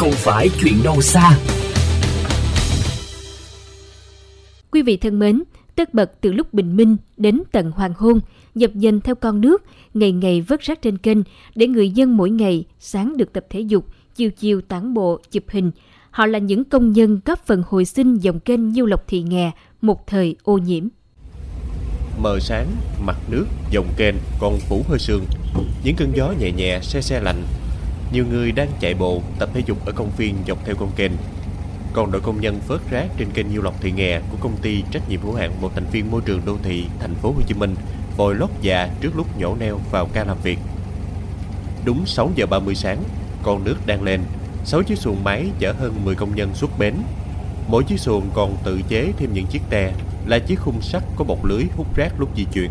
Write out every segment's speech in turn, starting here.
không phải chuyện đâu xa. Quý vị thân mến, tất bật từ lúc bình minh đến tận hoàng hôn, dập dềnh theo con nước, ngày ngày vớt rác trên kênh để người dân mỗi ngày sáng được tập thể dục, chiều chiều tản bộ, chụp hình. Họ là những công nhân góp phần hồi sinh dòng kênh Nhiêu Lộc Thị Nghè, một thời ô nhiễm. Mờ sáng, mặt nước, dòng kênh còn phủ hơi sương. Những cơn gió nhẹ nhẹ, xe xe lạnh. Nhiều người đang chạy bộ, tập thể dục ở công viên dọc theo con kênh. Còn đội công nhân vớt rác trên kênh Nhiêu Lộc Thị Nghè của công ty trách nhiệm hữu hạn một thành viên môi trường đô thị thành phố Hồ Chí Minh vội lót dạ trước lúc nhổ neo vào ca làm việc. Đúng 6 giờ 30 sáng, con nước đang lên, 6 chiếc xuồng máy chở hơn 10 công nhân xuất bến. Mỗi chiếc xuồng còn tự chế thêm những chiếc te là chiếc khung sắt có bọc lưới hút rác lúc di chuyển.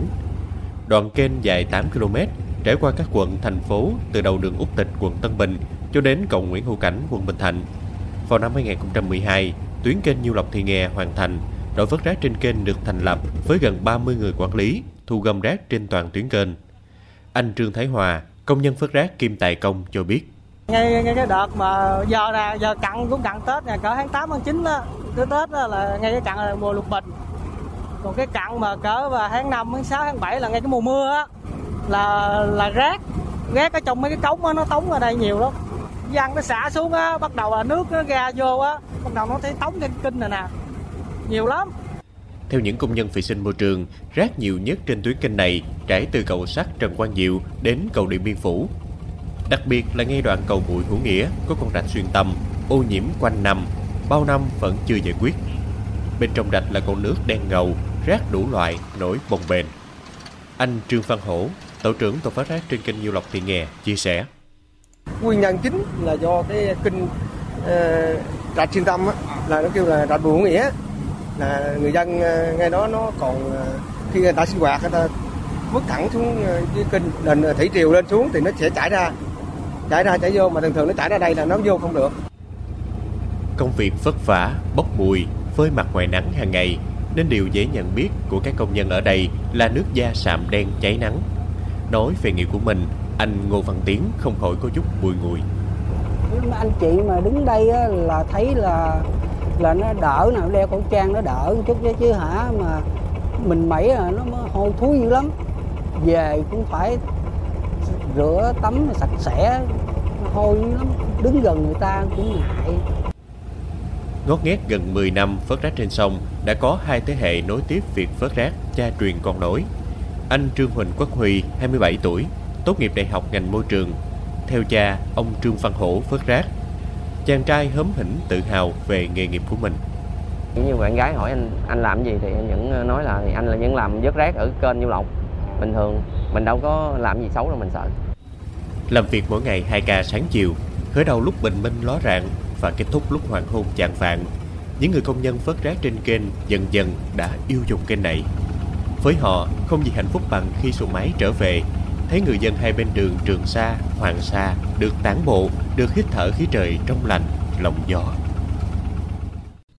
Đoạn kênh dài 8 km trải qua các quận, thành phố từ đầu đường Úc Tịch, quận Tân Bình cho đến cầu Nguyễn Hữu Cảnh, quận Bình Thạnh. Vào năm 2012, tuyến kênh Nhiêu Lộc Thị Nghè hoàn thành, đội vớt rác trên kênh được thành lập với gần 30 người quản lý, thu gom rác trên toàn tuyến kênh. Anh Trương Thái Hòa, công nhân vớt rác kim tài công cho biết. ngay, ngay cái đợt mà giờ nè giờ cặn cũng cặn tết nè cỡ tháng 8 tháng 9 đó cứ tết đó là ngay cái cặn là mùa lục bình còn cái cặn mà cỡ vào tháng 5 tháng 6 tháng 7 là ngay cái mùa mưa á là là rác rác ở trong mấy cái cống á nó tống ở đây nhiều lắm dân nó xả xuống á bắt đầu là nước nó ra vô á bắt đầu nó thấy tống lên kinh này nè nhiều lắm Theo những công nhân vệ sinh môi trường, rác nhiều nhất trên tuyến kênh này trải từ cầu sắt Trần Quang Diệu đến cầu Điện Biên Phủ. Đặc biệt là ngay đoạn cầu Bụi Hữu Nghĩa có con rạch xuyên tâm, ô nhiễm quanh năm, bao năm vẫn chưa giải quyết. Bên trong rạch là con nước đen ngầu, rác đủ loại nổi bồng bềnh. Anh Trương Văn Hổ, tổ trưởng tổ phát rác trên kênh Nhiêu Lộc Thị Nghè chia sẻ. nguyên nhân chính là do cái kinh uh, rạch xuyên tâm á, là nó kêu là rạch hữu nghĩa là người dân ờ, ngay đó nó còn ờ, khi người ta sinh hoạt người ta vứt thẳng xuống ờ, cái kinh nền thủy triều lên xuống thì nó sẽ chảy ra chảy ra chảy vô mà thường thường nó chảy ra đây là nó vô không được Công việc vất vả, bốc mùi, phơi mặt ngoài nắng hàng ngày nên điều dễ nhận biết của các công nhân ở đây là nước da sạm đen cháy nắng. Nói về nghề của mình, anh Ngô Văn Tiến không khỏi có chút bùi ngùi. Anh chị mà đứng đây á, là thấy là là nó đỡ nào đeo khẩu trang nó đỡ một chút chứ chứ hả mà mình mẩy là nó mới hôi thối dữ lắm về cũng phải rửa tắm sạch sẽ hôi lắm đứng gần người ta cũng ngại Ngót nghét gần 10 năm vớt rác trên sông đã có hai thế hệ nối tiếp việc vớt rác cha truyền con nối. Anh Trương Huỳnh Quốc Huy, 27 tuổi, tốt nghiệp đại học ngành môi trường. Theo cha, ông Trương Văn Hổ vớt rác. Chàng trai hớm hỉnh tự hào về nghề nghiệp của mình. như bạn gái hỏi anh anh làm gì thì em vẫn ờ, nói là anh là vẫn làm vớt rác ở kênh nhiêu lộc bình thường mình đâu có làm gì xấu đâu mình sợ Làm việc mỗi ngày 2 ca sáng chiều, khởi đầu lúc bình minh ló rạng và kết thúc lúc hoàng hôn chạng vạn. Những người công nhân vớt rác trên kênh dần dần đã yêu dùng kênh này. Với họ, không gì hạnh phúc bằng khi xuồng máy trở về, thấy người dân hai bên đường Trường Sa, Hoàng Sa được tản bộ, được hít thở khí trời trong lành, lòng gió